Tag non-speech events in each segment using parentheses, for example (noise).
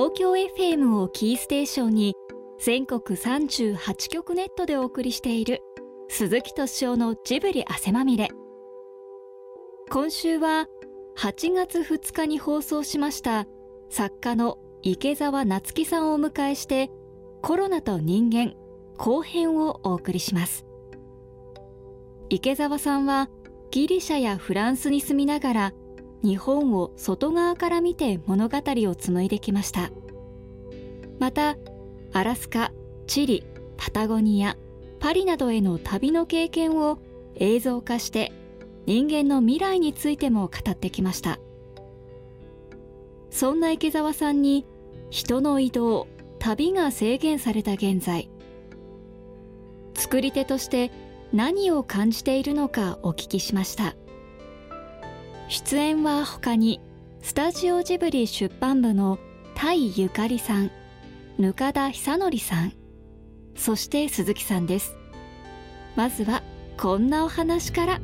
東京 FM をキーステーションに全国38局ネットでお送りしている鈴木敏夫のジブリ汗まみれ。今週は8月2日に放送しました作家の池澤夏樹さんをお迎えしてコロナと人間後編をお送りします。池澤さんはギリシャやフランスに住みながら日本を外側から見て物語を紡いできました。またアラスカチリパタゴニアパリなどへの旅の経験を映像化して人間の未来についても語ってきました。そんな池澤さんに人の移動旅が制限された現在作り手として何を感じているのかお聞きしました。出演は他にスタジオジブリ出版部のタイゆかりさん額田久則さんそして鈴木さんです。まずはこんなお話から。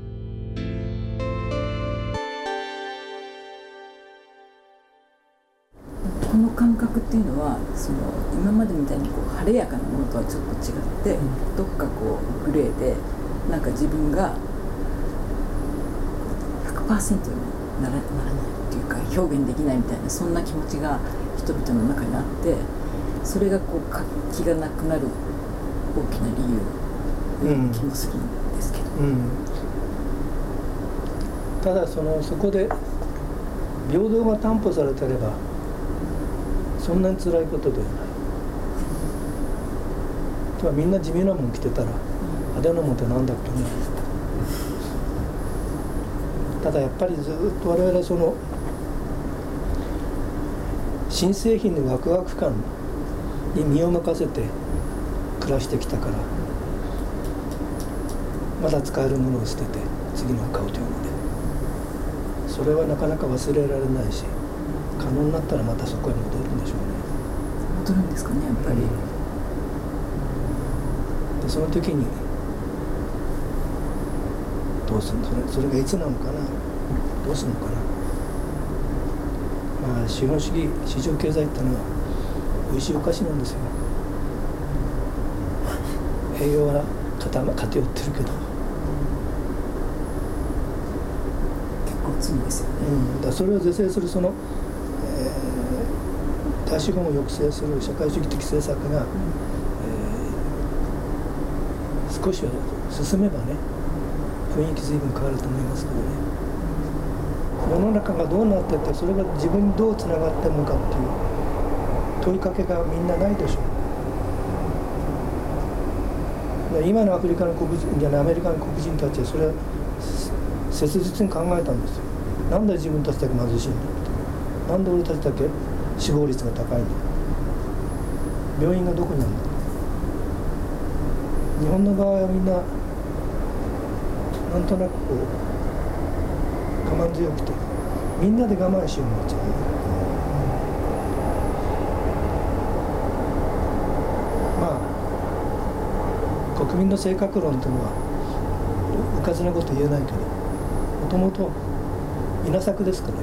この感覚っていうのはその今までみたいにこう晴れやかなものとはちょっと違って、うん、どっかこうグレーでなんか自分が100%にならならないっていうか表現できないみたいなそんな気持ちが人々の中にあってそれがこう活気がなくなる大きな理由のような気もするんですけど。うんうんただそのそこで平等が担保されてればそんなに辛いことではない。みんな地味なもん着てたら派手なもんってなんだっけねただやっぱりずっと我々その新製品のワクワク感に身を任せて暮らしてきたからまだ使えるものを捨てて次のを買うというので。それはなかなか忘れられないし可能になったらまたそこに戻るんでしょうね。戻るんですかねやっぱり、でその時にどうするそれそれがいつなのかな？どうするのかな？まあ資本主義市場経済ってのは美味しいお菓子なんですよ。栄養は偏ってるけど。結構罪ですよね、うん、だそれを是正するその、えー、大資本を抑制する社会主義的政策が、うん、えー、少しは進めばね雰囲気随分変わると思いますけどね。世の中がどうなっててそれが自分にどうつながってるのかっていう問いかけがみんなないでしょう。今のアフリカの黒人じゃないアメリカの黒人たちはそれは切実に考えたんですよ。なんで自分たちだけ貧しいんだって。なんで俺たちだけ死亡率が高いんだ病院がどこにあるんだ日本の場合はみんななんとなくこう我慢強くてみんなで我慢しようになっちゃう、まあ国民の性格論というのはうかずなこと言えないけどもともと稲作ですからね。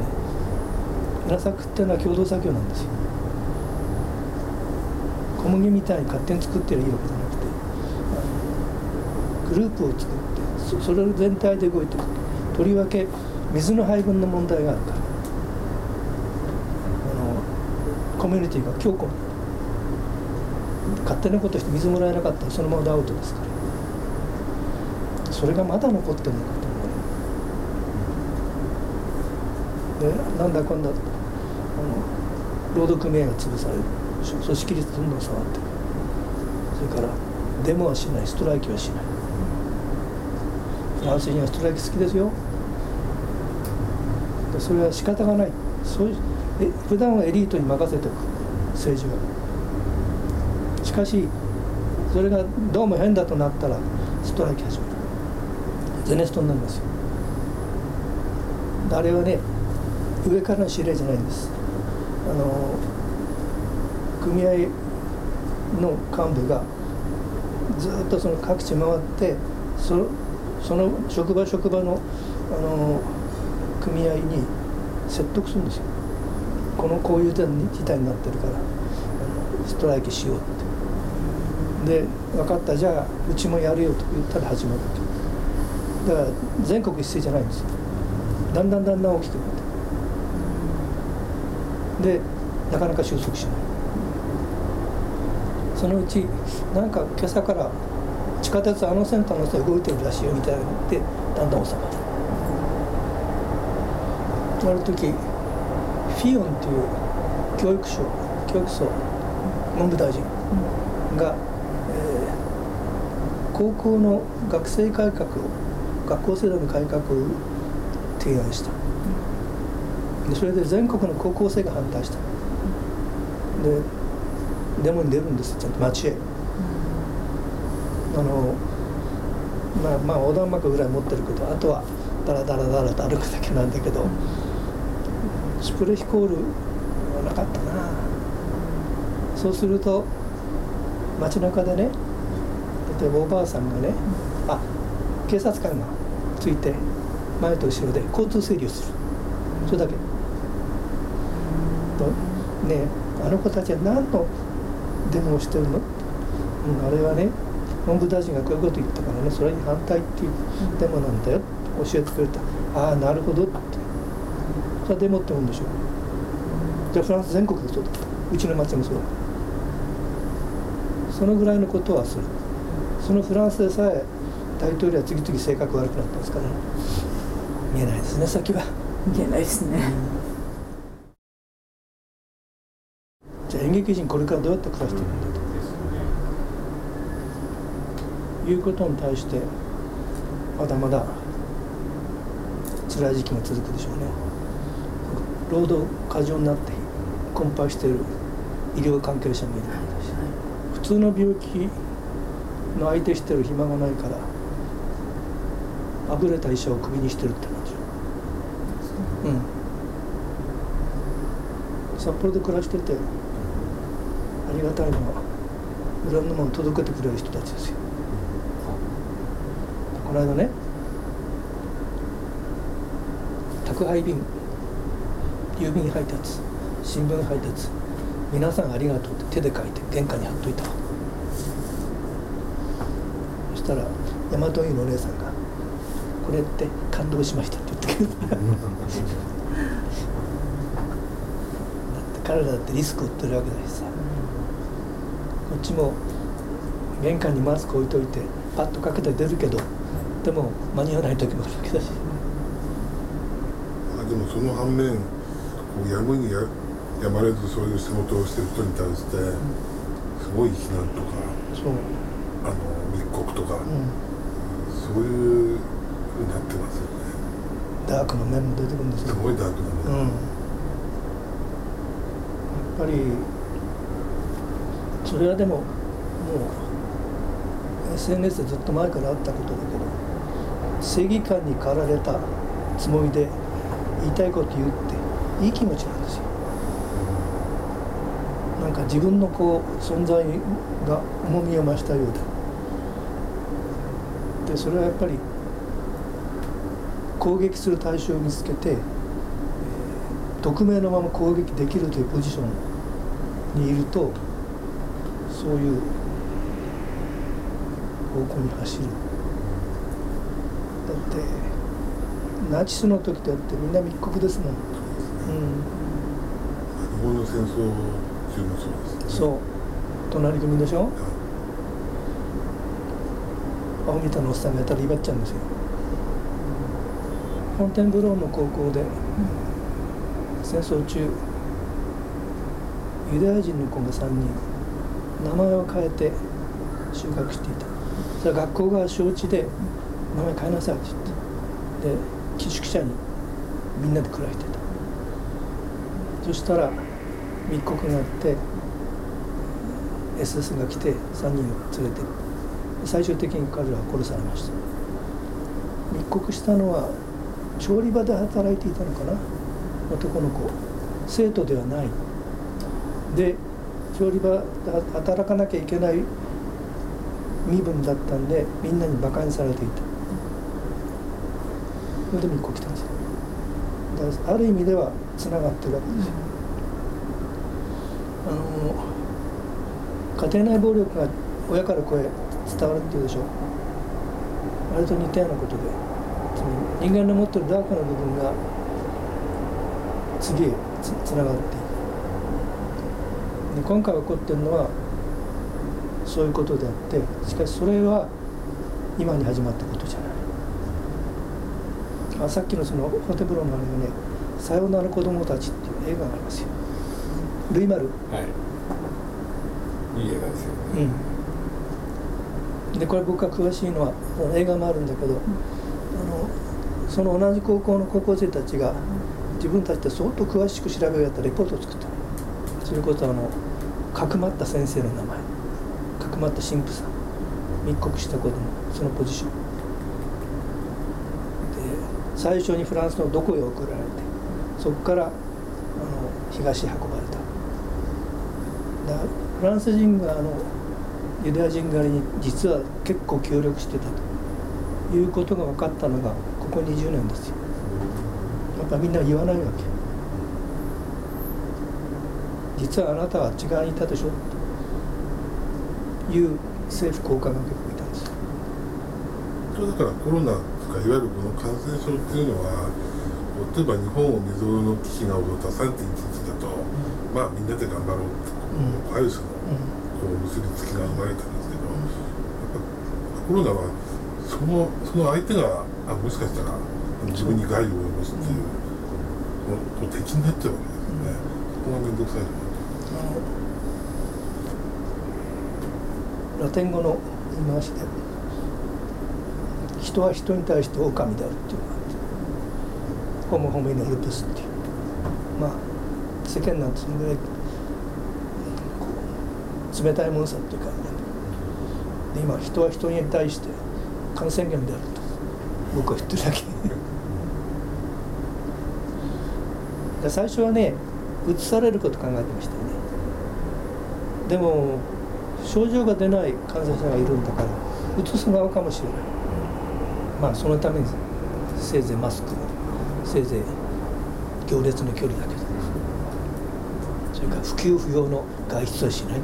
稲作っていうのは共同作業なんですよ。小麦みたいに勝手に作ってるいいわけじゃなくてグループを作ってそれ全体で動いてる。とりわけ水の配分の問題があるからあのコミュニティが強固。勝手なことして水もらえなかったらそのままアウトですから。それがまだ残ってるのかと思う。でなんだ今度あの労働組合が潰される。組織率どんどん下がっていくそれからデモはしない。ストライキはしない。フランス人はストライキ好きですよ。それは仕方がない。そういうえ普段はエリートに任せておく。政治は。しかしそれがどうも変だとなったらストライキ始める。ゼネストになりますよ。あれはね上からの指令じゃないんです。あの組合の幹部がずっとその各地回ってそその職場職場のあの組合に説得するんですよ。このこういう事態になってるからストライキしようって。で分かった。じゃあうちもやるよと言ったら始まるだから全国一斉じゃないんですよ。だんだんだんだん大きてくなって。でなかなか収束しない。そのうちなんか今朝から下鉄あの線とあの線動いてるらしいよみたいなのでだんだん収まるある時フィオンという教育省教育層文部大臣が、えー、高校の学生改革を学校制度の改革を提案した。でそれで全国の高校生が反対した。でデモに出るんですちゃんと街へあのまあまあ横断幕ぐらい持ってるけどあとはダラダラダラと歩くだけなんだけどスプレヒコールはなかったな。そうすると街中でね例えばおばあさんがねあ警察官がついて前と後ろで交通整理をする。それだけ。とねあの子たちは何のデモをしてるの、うん、あれはね文部大臣がこういうこと言ったからねそれに反対っていうデモなんだよって教えてくれた。ああなるほどって。それはデモってもんでしょ。うじゃあフランス全国でそうだ。うちの町もそうだ。そのぐらいのことはする。そのフランスでさえ大統領は次々性格悪くなったんですから、ね、見えないですね先は。見えないですね、じゃあ演劇人これからどうやって暮らしていくんだということに対してまだまだ辛い時期が続くでしょうね。労働過剰になって困憊している医療関係者もいる普通の病気の相手してる暇がないからあぶれた医者をクビにしてるって感じ。うん。札幌で暮らしててありがたいのはいろんなもの届けてくれる人たちですよこの間ね宅配便郵便配達新聞配達皆さんありがとうって手で書いて玄関に貼っといたそしたら大和湯のお姉さんが「これって感動しました」って言ってくれた。だって彼らだってリスクを負ってるわけだしさ。こっちも玄関にマスク置いといてパッとかけて出るけどでも間に合わない時もあるわけだし。あでもその反面やむにややまれずそういう仕事をしてる人に対してすごい非難とかそう、あの密告とか、うん、そういうふうになってますよね。ダークの面も出てくるんですよ。すごいダークなうん、やね、っぱりそれはでももう SNS でずっと前からあったことだけど正義感に駆られたつもりで言いたいこと言うっていい気持ちなんですよ。なんか自分のこう存在が重みを増したようででそれはやっぱり攻撃する対象を見つけて、匿名のまま攻撃できるというポジションにいるとそういう方向に走る。だってナチスの時だってみんな密告ですもん、うん、日本の戦争中もそう。ですねそう隣組でしょ？青みたのおっさんがやったら威張っちゃうんですよ。フォンテンブローの高校で戦争中ユダヤ人の子が3人名前を変えて収穫していた。それは学校が承知で名前変えなさいって言って。で寄宿舎にみんなで暮らしてた。そしたら密告があって SS が来て3人を連れて。最終的に彼らは殺されました。密告したのは調理場で働いていたのかな？男の子。生徒ではない。で調理場で働かなきゃいけない身分だったんでみんなに馬鹿にされていた。それで密告来たんですある意味ではつながってるわけですよ。あの家庭内暴力が親から子へ伝わるっていうでしょ。あれと似たようなことで人間の持ってるダークな部分が次へつつながっていく。で今回起こってるのはそういうことであってしかしそれは今に始まったことじゃないあさっきのそのホテブロのあれがね「さようなら子供たち」っていう映画がありますよ。ルイマル。はい。いい映画ですよね、うん、でこれ僕が詳しいのは映画もあるんだけど、あのその同じ高校の高校生たちが自分たちで相当詳しく調べ上げたレポートを作った。それこそあのかくまった先生の名前。かくまった神父さん。密告した子供。そのポジション。で最初にフランスのどこへ送られてそこからあの東へ運ばれた。フランス人があのユダヤ人狩りに実は結構協力してたということが分かったのがここ20年ですよ。やっぱみんな言わないわけ。実はあなたは違いにいたでしょという政府高官が結構いたんですそれだからコロナかいわゆるこの感染症っていうのは例えば日本を未曾有の危機が起こった3.11だと、まあみんなで頑張ろうって、うんある種のこう結びつきが生まれたんですけど、やっぱコロナはそのその相手があもしかしたら自分に害を及ぼすっていう、こう敵になっちゃうわけですよね、そこが面倒くさいと思って。ラテン語の言い回しで人は人に対して狼であるっていうホモホモイノルプスっていう。まあ世間なんてそのぐらい冷たいものさっていうかで今人は人に対して感染源であると。僕は言ってるだけ。で最初はね移されること考えてましたよね。でも症状が出ない感染者がいるんだから移す側かもしれない。まあそのためにせいぜいマスクせいぜい行列の距離だけどそれから不給不要の外出はしない。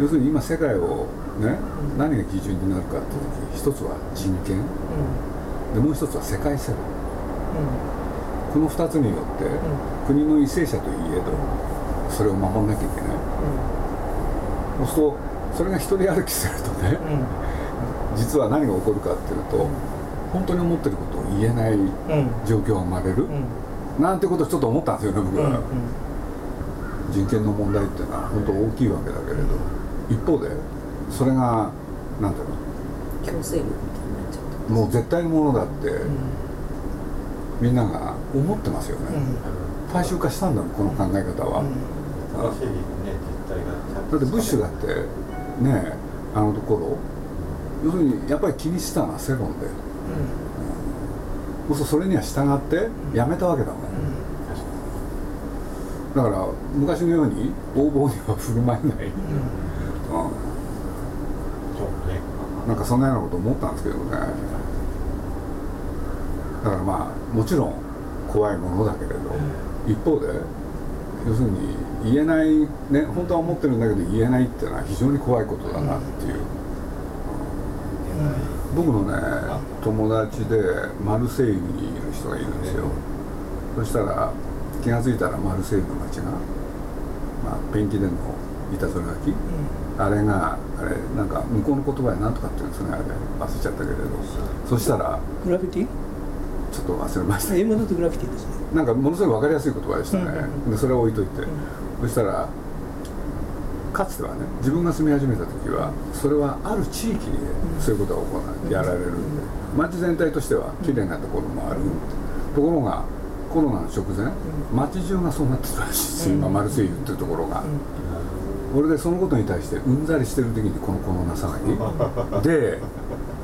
要するに今世界をね何が基準になるかっていう時一つは人権。でもう一つは世界世論この2つによって国の為政者といえどそれを守んなきゃいけない。そうするとそれが一人歩きするとね実は何が起こるかっていうと本当に思ってることを言えないうん。うん状況が生まれるうん。なんてことをちょっと思ったんですよね僕は人権の問題っていうのは本当大きいわけだけれど一方でそれがなんていうの？強制力みたいになっちゃった。もう絶対のものだってみんなが思ってますよね、大衆化したんだもんこの考え方は、だってブッシュだってねあのところ。要するにやっぱり気にしたのは世論で。そうするとそれには従ってやめたわけだもん、だから昔のように横暴には振る舞えない、うん。そうね。なんかそんなようなこと思ったんですけどね。だからまあもちろん怖いものだけれど、一方で要するに言えないね本当は思ってるんだけど言えないっていうのは非常に怖いことだなっていう、僕のね友達でマルセイユにいる人がいるんですよ。そしたら気が付いたらマルセイユの街が、まあ、ペンキでのいたずら書き、あれがあれなんか向こうの言葉で何とかっていうんですねあれ。忘れちゃったけれど。そしたらグラフィティ？ちょっと忘れました。英語だとグラフィティですね。なんかものすごい分かりやすい言葉でしたね、うんでそれを置いといて、そしたらかつてはね自分が住み始めた時はそれはある地域にそういうことが行われやられるんで街全体としては綺麗なところもある、ところがコロナの直前街中がそうなってたらしいです。今マルセイユっていうところが、俺でそのことに対してうんざりしてる時にこのコロナ騒ぎで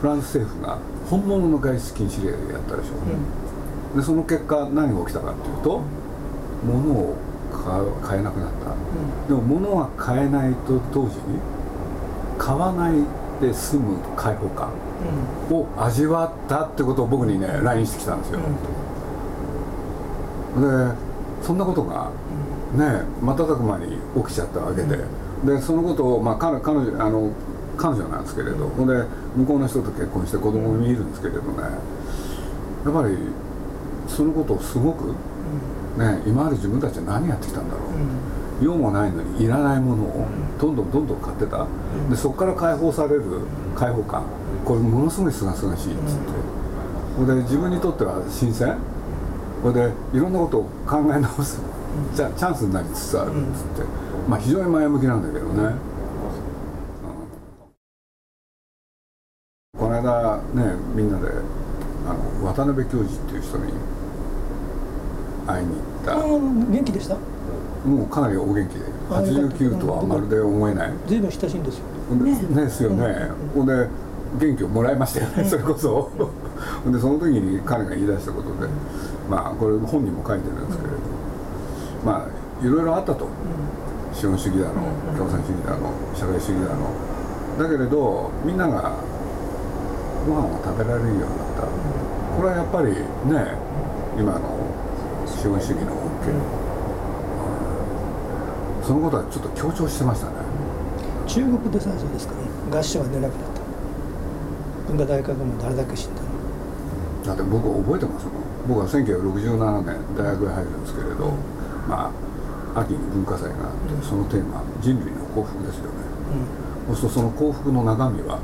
フランス政府が本物の外出禁止令やったでしょ、でその結果何が起きたかっていうと物を買えなくなった、でも物が買えないと同時に買わないで済む解放感を味わったってことを僕にね LINE してきたんですよ、でそんなことがね瞬く間に起きちゃったわけで、でそのことを、まあ、彼彼女あの彼女なんですけれど、ほんで向こうの人と結婚して子供もいるんですけれどねやっぱりそのことをすごく、ね、今まで自分たちは何やってきたんだろう、用もないのにいらないものをどんどんどんどん買ってた、でそこから解放される解放感。これものすごいすがすがしいっつって、ほん。で自分にとっては新鮮。これでいろんなことを考え直す。チャチャンスになりつつあるっつって、まあ非常に前向きなんだけどね、うん。この間ねみんなであの渡辺教授っていう人に会いに行った。元気でした？もうかなりお元気で。あよかった。89とはまるで思えない。随分親しいんですよ。ね。ですよね、ほんで元気をもらいましたよね、それこそ。ほんでその時に彼が言い出したことでまあこれ本にも書いてるんですけれどまあいろいろあったと。資本主義だの共産主義だの社会主義だの。だけれどみんながご飯を食べられるようになった。これはやっぱりね今の資本主義の恩恵そのことはちょっと強調してましたね。中国で最初ですかね。合唱が出なくなった。文化大革命誰だけ死んだの。だって僕覚えてますもん。僕は1967年大学へ入るんですけれど、まあ秋に文化祭があってそのテーマ人類の幸福ですよね、そうするとその幸福の中身は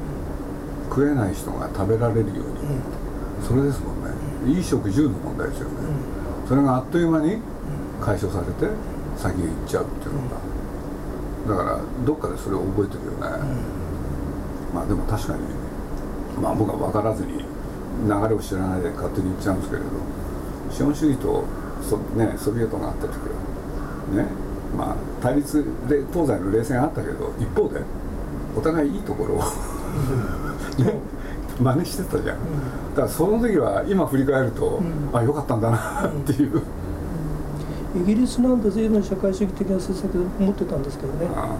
食えない人が食べられるように、それですもんね。衣食住の問題ですよね、それがあっという間に解消されて先へ行っちゃうっていうのが。だからどっかでそれを覚えてるよね、まあでも確かにまあ僕は分からずに流れを知らないで勝手に言っちゃうんですけれど資本主義とソ,、ね、ソビエトがあった時はねまあ対立で東西の冷戦あったけど一方でお互いいいところを (laughs) ね真似してたじゃん、だからその時は今振り返ると、あ良かったんだなっていう、イギリスなんて随分社会主義的な政策を持ってたんですけどね。あは、ね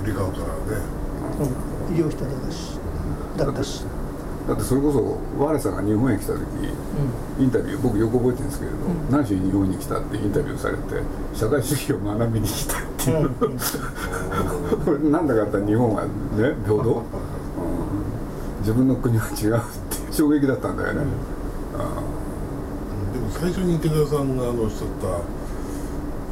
ゆりかごからね。うん、医療費だったし。だったし、だってそれこそ我さんが日本へ来た時インタビュー僕よく覚えてるんですけれど、ん。何しに日本に来たってインタビューされて社会主義を学びに来たっていう、うん。う (laughs) んこれなんだかあったら日本はね平等、うん自分の国は違うっていう衝撃だったんだよね、でも最初に池田さんがあのおっしゃったあ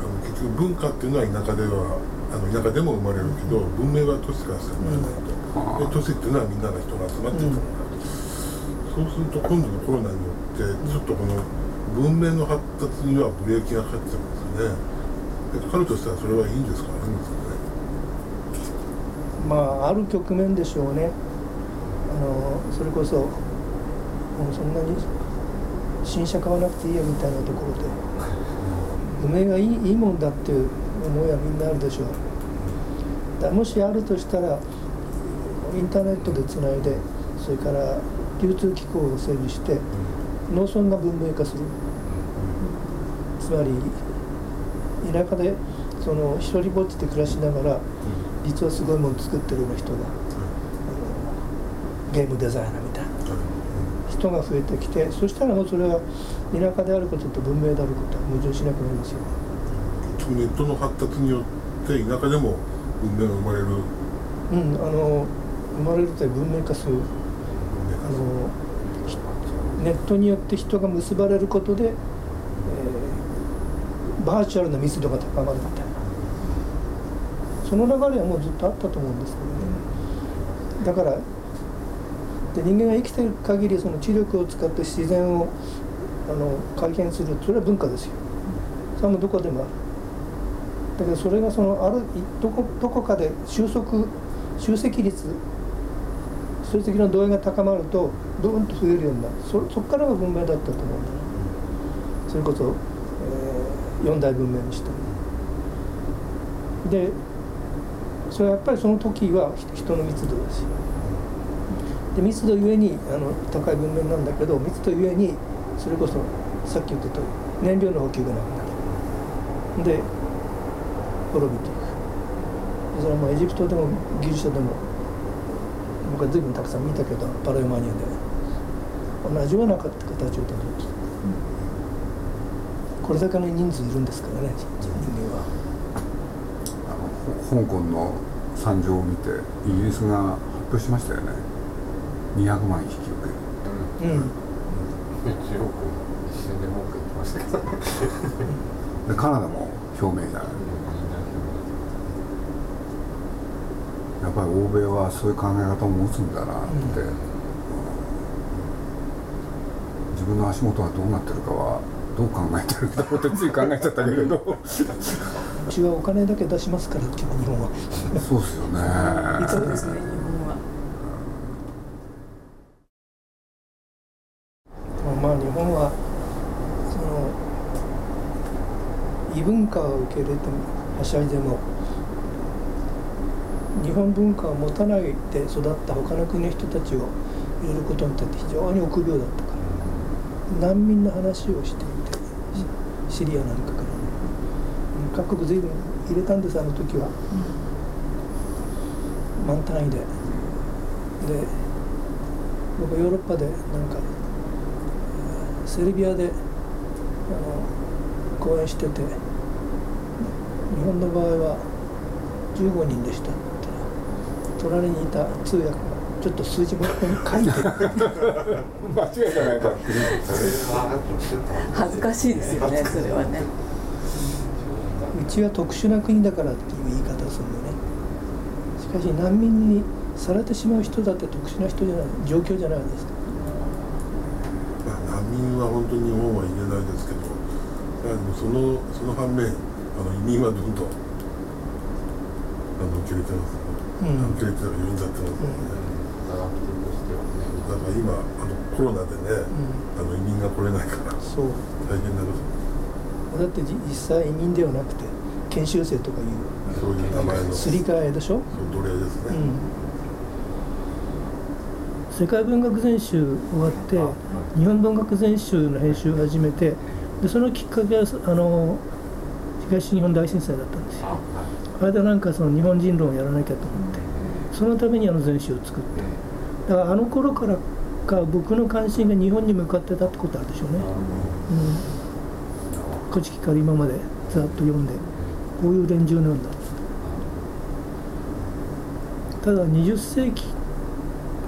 の結局文化っていうのは田舎ではあの田舎でも生まれるけど文明は都市から始まると、で都市っていうのはみんなが人が集まっていたものだと、そうすると今度のコロナによってちょっとこの文明の発達にはブレーキがかかってますよね。で彼としてはそれはいいんですか？悪いんですかね？まあある局面でしょうね。あのそれこそもうそんなに新車買わなくていいよみたいなところで梅がいいいいもんだっていう思いはみんなあるでしょう。だもしあるとしたらインターネットでつないでそれから流通機構を整備して農村が文明化する。つまり田舎でその一人ぼっちで暮らしながら実はすごいもの作ってるような人が、ゲームデザイナーみたいな。人が増えてきてそしたらもうそれは田舎であることと文明であることは矛盾しなくなりますよ。結局ネットの発達によって田舎でも文明が生まれる。うん、あの生まれるという文明化する。あのひネットによって人が結ばれることで、えーバーチャルな密度が高まるみたいな。その流れはもうずっとあったと思うんですけどね。だからで人間が生きてる限りその知力を使って自然をあの改変する。それは文化ですよ。それもどこでもある。だけどそれがそのあるどこどこかで収束集積率集積の度合いが高まるとドーンと増えるようになる。そそこからが文明だったと思うんだそれこそ、えー四大文明にしてでそれはやっぱりその時は人人の密度ですよで密度ゆえにあの高い文明なんだけど密度ゆえにそれこそさっき言った通り燃料の補給がなくなる。で滅びていく。それはもうエジプトでもギリシャでも僕は随分たくさん見たけどパレオマニアで同じような形をたどってた。これだけの人数いるんですからね人間は。香港の惨状を見てイギリスが発表しましたよね200万引き受ける。うん。中国一瞬で文句言ってましたけどでカナダも表明じゃないやっぱり欧米はそういう考え方を持つんだなって、自分の足元がどうなってるかはどう考えてるんだろうってつい考えちゃったけれど。うちはお金だけ出しますからっていう日本は。そうですよね。そうですね日本はまあ日本はその異文化を受け入れてもはしゃいでも日本文化を持たないで育った他の国の人たちを入れることにとって非常に臆病だったから難民の話をしていてシリアなんかから各国随分入れたんですあの時は。満単位でで僕ヨーロッパでなんかセルビアであの講演してて日本の場合は15人でしたって。言ったら隣にいた通訳がちょっと数字もここに書いて。(laughs) 間違いじゃないかって恥ずかしいですよねそれはね。うちは特殊な国だからっていう言い方をするのね。しかし難民にされてしまう人だって特殊な人じゃない状況じゃないです。かまあ、難民は本当に日本は入れないですけど、そのその反面、あの移民はどんどんあの受け入れてます、ねうん受け入れてるようになってますよね。長くとしてはねだから今あのコロナでね、あの移民が来れないからそう大変なことだってじ実際移民ではなくて研修生とかいうそういう名前のすり替えでしょ、奴隷ですね。うん、世界文学全集終わって日本文学全集の編集を始めてでそのきっかけはあの東日本大震災だったんですよ。あれでなんかその日本人論をやらなきゃと思って。そのためにあの全集を作ってだからあの頃からか僕の関心が日本に向かってたってことあるでしょうね、うん、古事記から今までざっと読んでこういう連中なんだ。ただ20世紀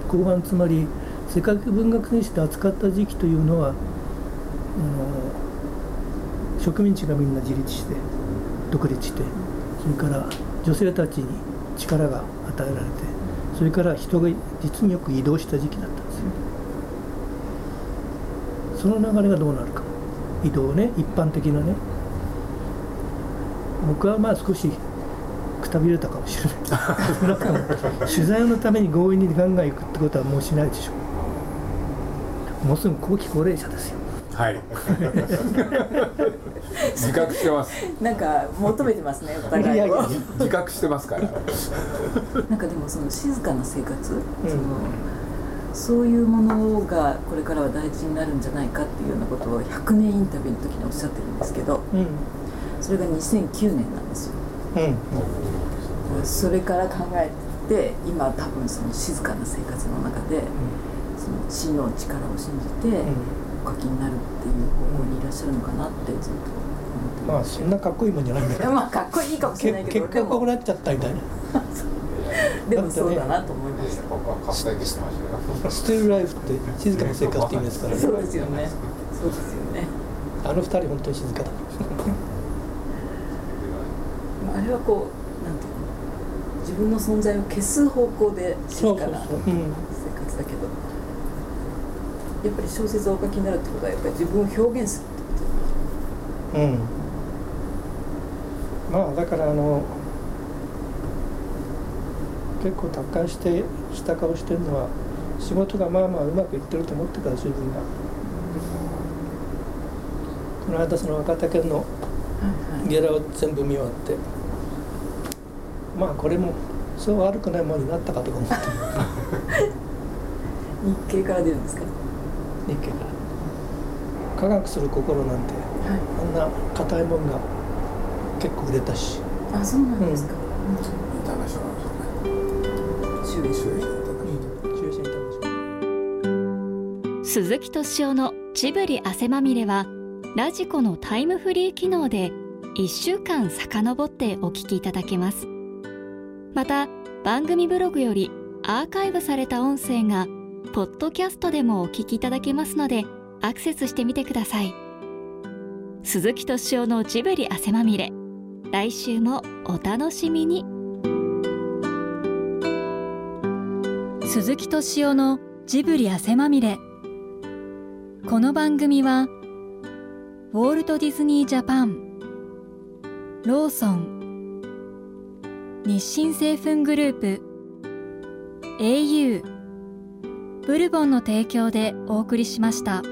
後半つまり世界文学全史で扱った時期というのはあの植民地がみんな自立して独立してそれから女性たちに力が与えられてそれから人が実によく移動した時期だったんですよ。その流れがどうなるか。移動ね一般的なね。僕はまあ少しくたびれたかもしれない。(laughs) 取材のために強引にガンガン行くってことはもうしないでしょ。うもうすぐ後期高齢者ですよはい。(laughs) 自覚してます。なんか求めてますねお互いを。自覚してますから。なんかでもその静かな生活、んそのそういうものがこれからは大事になるんじゃないかっていうようなことを100年インタビューの時におっしゃってるんですけどうん。それが2009年なんですよ。うん。それから考えて今多分その静かな生活の中でその地の力を信じてお書きになるっていう方向にいらっしゃるのかなってずっと思ってまあそんなかっこいいもんじゃないんだいやよ。(laughs) まあかっこいいかもしれないけけど結果こうなっちゃったみたいな。(laughs) でもそうだなと思いました僕は。活躍してましたよスティールライフって静かな生活って意味ですから。ねそうですよね。そうですよね。あの二人本当に静かだ。(laughs) あれはこうなんていうの。自分の存在を消す方向で静かなそうそうそう。うん。生活だけどやっぱり小説をお書きになるってことはやっぱり自分を表現するってことうん。まあだからあの結構達観してした顔してるのは仕事がまあまあうまくいってると思ってから自分がこの間その若手犬のゲラを全部見終わって。まあこれもそう悪くないものになったかとか思って。(laughs) 日経から出るんですか？日経から科学する心なんてはい。あんな硬いもんが結構売れたし。あそうなんですか、インターナ鈴木敏夫のジブリ汗まみれはラジコのタイムフリー機能で1週間遡ってお聞きいただけます。また番組ブログよりアーカイブされた音声がポッドキャストでもお聞きいただけますのでアクセスしてみてください。鈴木敏夫のジブリ汗まみれ。来週もお楽しみに。鈴木敏夫のジブリ汗まみれ。この番組はウォールト・ディズニー・ジャパンローソン日清製粉グループ au ブルボンの提供でお送りしました。